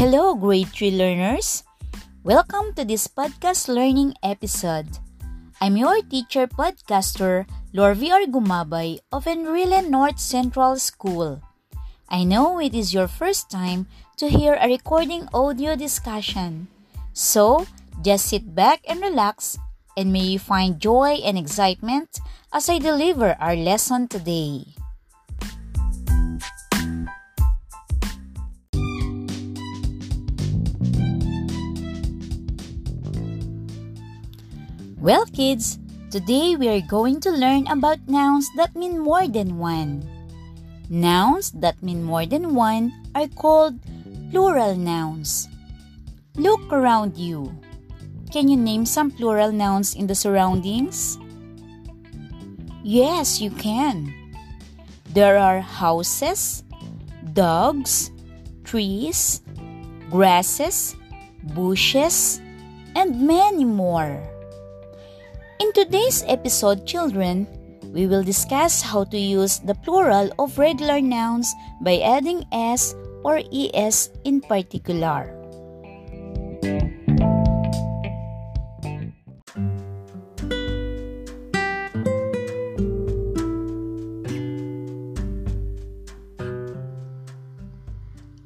Hello, grade 3 learners. Welcome to this podcast learning episode. I'm your teacher podcaster, Lorvi Argumabay of Enrile North Central School. I know it is your first time to hear a recording audio discussion. So, just sit back and relax and may you find joy and excitement as I deliver our lesson today. Well, kids, today we are going to learn about nouns that mean more than one. Nouns that mean more than one are called plural nouns. Look around you. Can you name some plural nouns in the surroundings? Yes, you can. There are houses, dogs, trees, grasses, bushes, and many more. In today's episode, children, we will discuss how to use the plural of regular nouns by adding s or es in particular.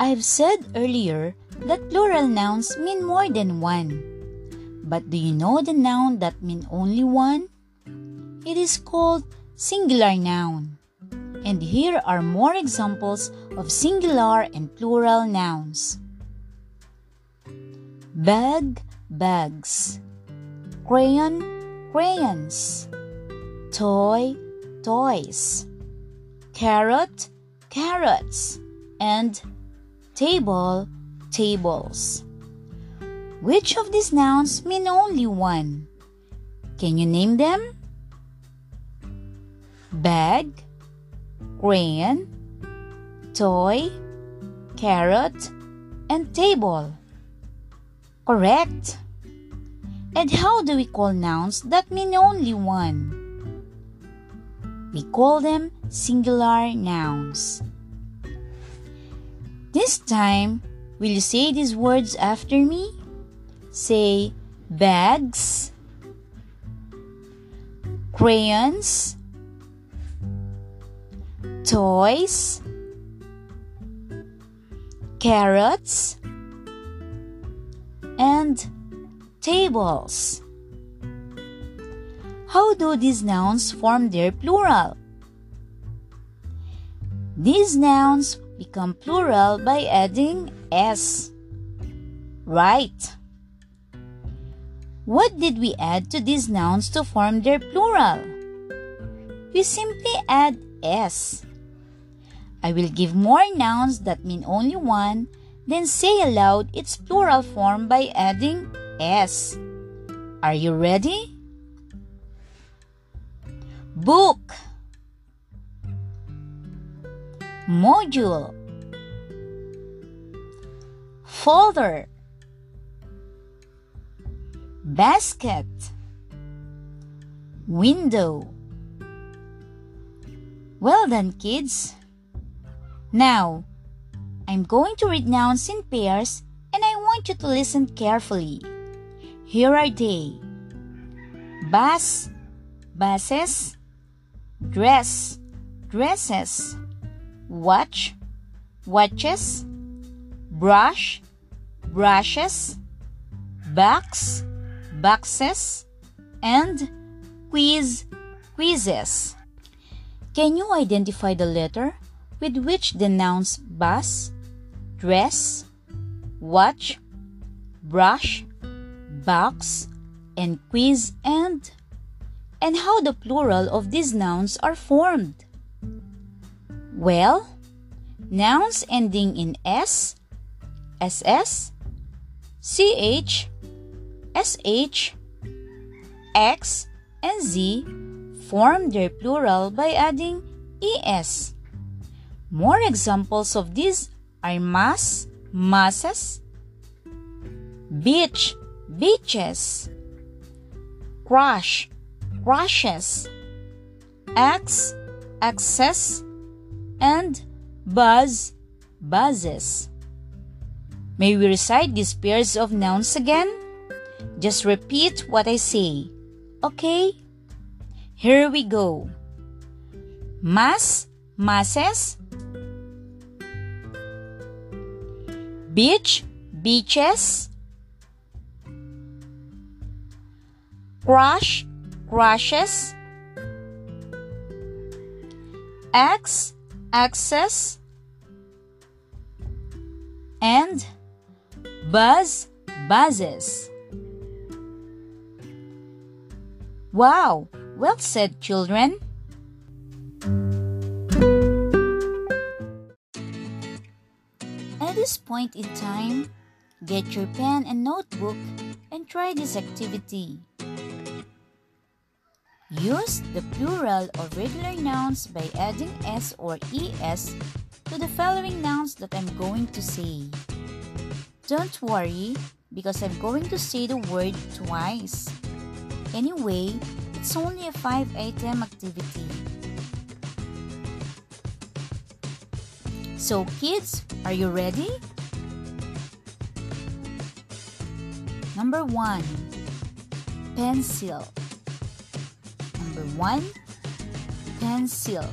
I've said earlier that plural nouns mean more than one. But do you know the noun that mean only one? It is called singular noun. And here are more examples of singular and plural nouns. Bag, bags. Crayon, crayons. Toy, toys. Carrot, carrots. And table, tables. Which of these nouns mean only one? Can you name them? Bag, crayon, toy, carrot, and table. Correct. And how do we call nouns that mean only one? We call them singular nouns. This time, will you say these words after me? Say bags, crayons, toys, carrots, and tables. How do these nouns form their plural? These nouns become plural by adding s. Right. What did we add to these nouns to form their plural? We simply add s. I will give more nouns that mean only one, then say aloud its plural form by adding s. Are you ready? Book Module Folder basket window. Well done kids. Now i'm going to read nouns in pairs and i want you to listen carefully. Here are they. Bus buses dress dresses. Watch watches. Brush brushes. Box boxes, and quiz, quizzes. Can you identify the letter with which the nouns bus, dress, watch, brush, box, and quiz end? And how the plural of these nouns are formed? Well, nouns ending in s, ss, ch, SH, X, and Z form their plural by adding ES. More examples of these are mass, masses, beach, beaches, crush, crushes, X, access, and buzz, buzzes. May we recite these pairs of nouns again? Just repeat what I say. Okay? Here we go. Mas, masses. Beach, beaches. Crush, crushes. X, access. And buzz, buzzes. Wow! Well said, children. At this point in time, get your pen and notebook and try this activity. Use the plural or regular nouns by adding s or es to the following nouns that I'm going to say. Don't worry, because I'm going to say the word twice. Anyway, it's only a 5 item activity. So kids, are you ready? Number 1. Pencil. Number 1. Pencil.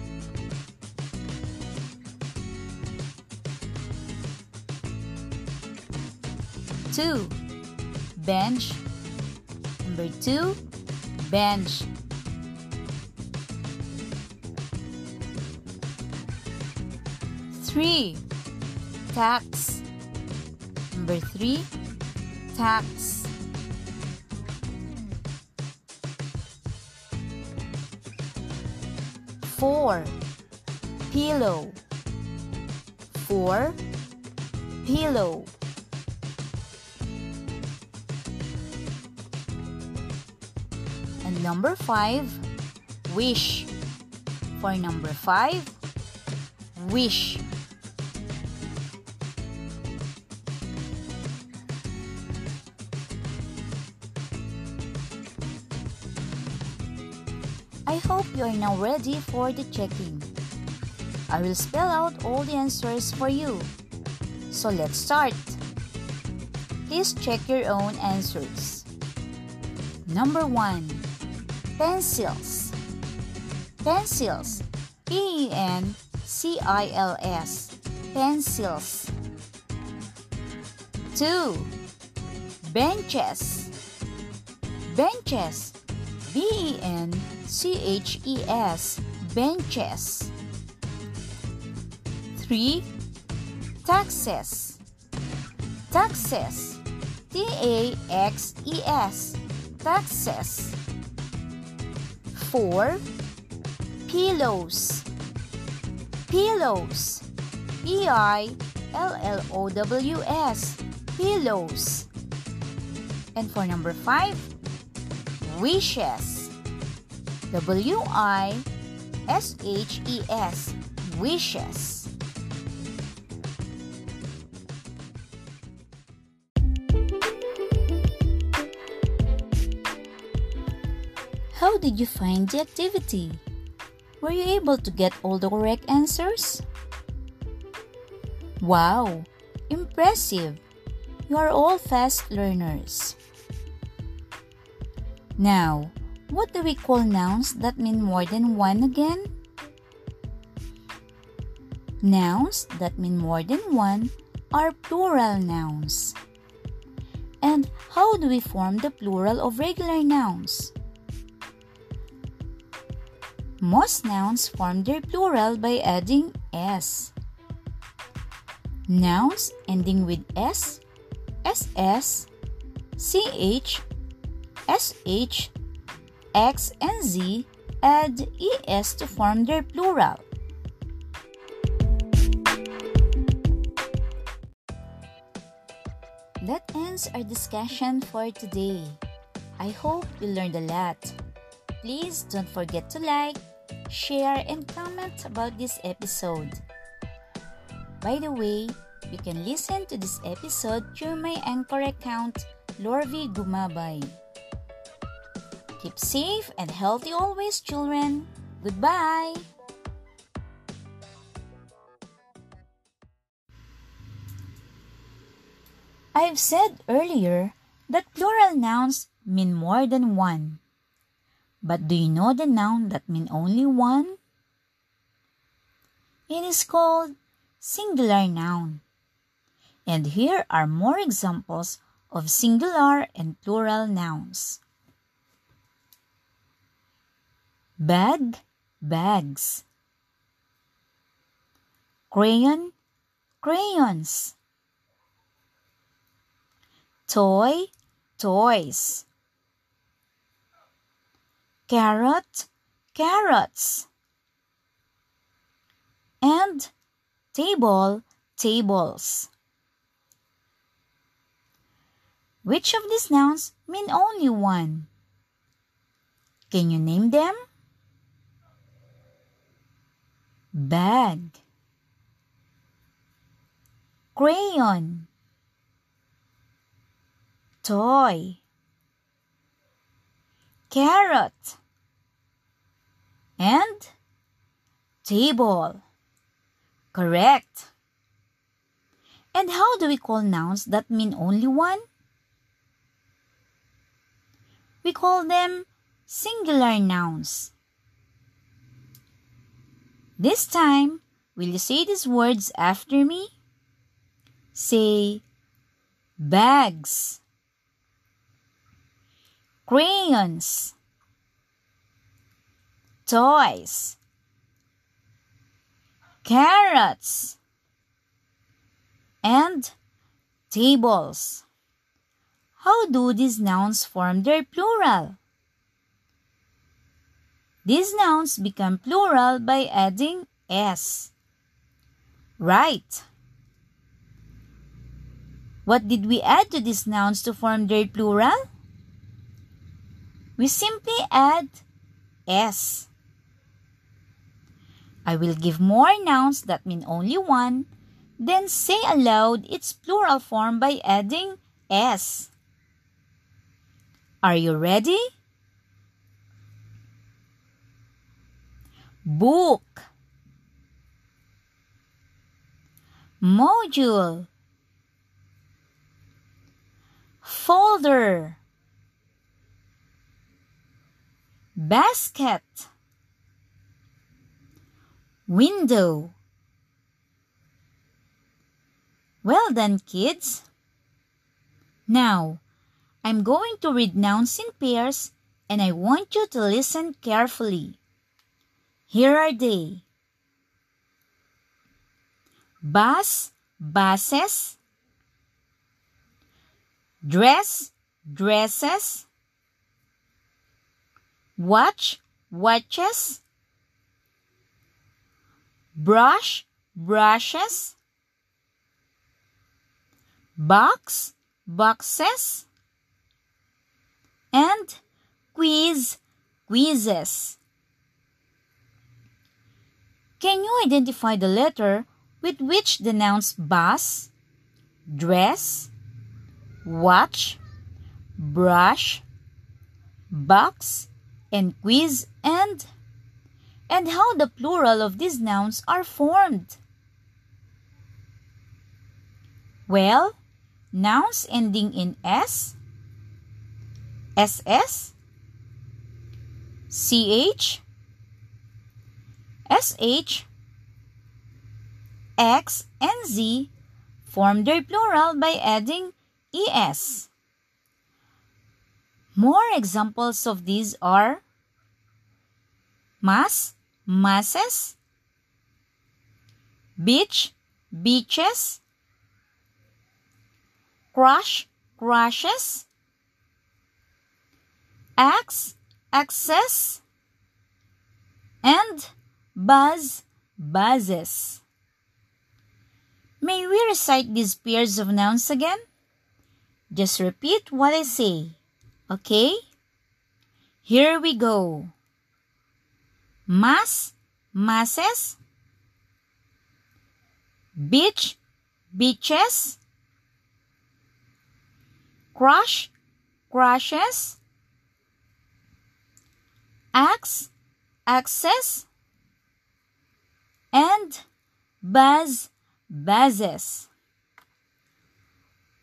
Two, bench. Number two, bench. Three, tax. Number three, tax. Four, pillow. Four, pillow. Number five, wish. For number five, wish. I hope you are now ready for the checking. I will spell out all the answers for you. So let's start. Please check your own answers. Number 1. Pencils. Pencils. P E N C I L S. Pencils. 2. Benches. Benches. B E N C H E S. Benches. 3. Taxes. Taxes. T A X E S. Taxes. 4. Pillows. Pillows. P I L L O W S. Pillows. And for number 5, wishes. W I S H E S. Wishes. Did you find the activity? Were you able to get all the correct answers? Wow! Impressive! You are all fast learners. Now, what do we call nouns that mean more than one again? Nouns that mean more than one are plural nouns. And how do we form the plural of regular nouns? Most nouns form their plural by adding s. Nouns ending with s, ss, ch, sh, x, and z add es to form their plural. That ends our discussion for today. I hope you learned a lot. Please don't forget to like, share, and comment about this episode. By the way, you can listen to this episode through my Anchor account, Lorvi Gumabay. Keep safe and healthy always, children. Goodbye. I've said earlier that plural nouns mean more than one. But do you know the noun that mean only one? It is called singular noun. And here are more examples of singular and plural nouns. Bag, bags. Crayon, crayons. Toy, toys. Carrot, carrots. And table, tables. Which of these nouns mean only one? Can you name them? Bag Crayon Toy Carrot and table. Correct. And how do we call nouns that mean only one? We call them singular nouns. This time, will you say these words after me? Say bags, crayons, toys, carrots, and tables. How do these nouns form their plural? These nouns become plural by adding s. Right. What did we add to these nouns to form their plural? We simply add s. I will give more nouns that mean only one, then say aloud its plural form by adding s. Are you ready? Book Module Folder Basket Window Well done, kids. Now, I'm going to read nouns in pairs and I want you to listen carefully. Here are they. Bus, buses. Dress, dresses. Watch, watches. Brush, brushes. Box, boxes and quiz quizzes. Can you identify the letter with which the nouns bus, dress, watch, brush, box, and quiz and and how the plural of these nouns are formed? Well, nouns ending in s SS, CH, SH, X, and Z form their plural by adding ES. More examples of these are mass, masses, beach, beaches, crush, crushes, X, access, and buzz, buzzes. May we recite these pairs of nouns again? Just repeat what I say, okay? Here we go. Mass, masses. Beach, beaches. Crush, crushes axe, axes, and buzz, buzzes.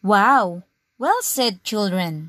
Wow! Well said, children.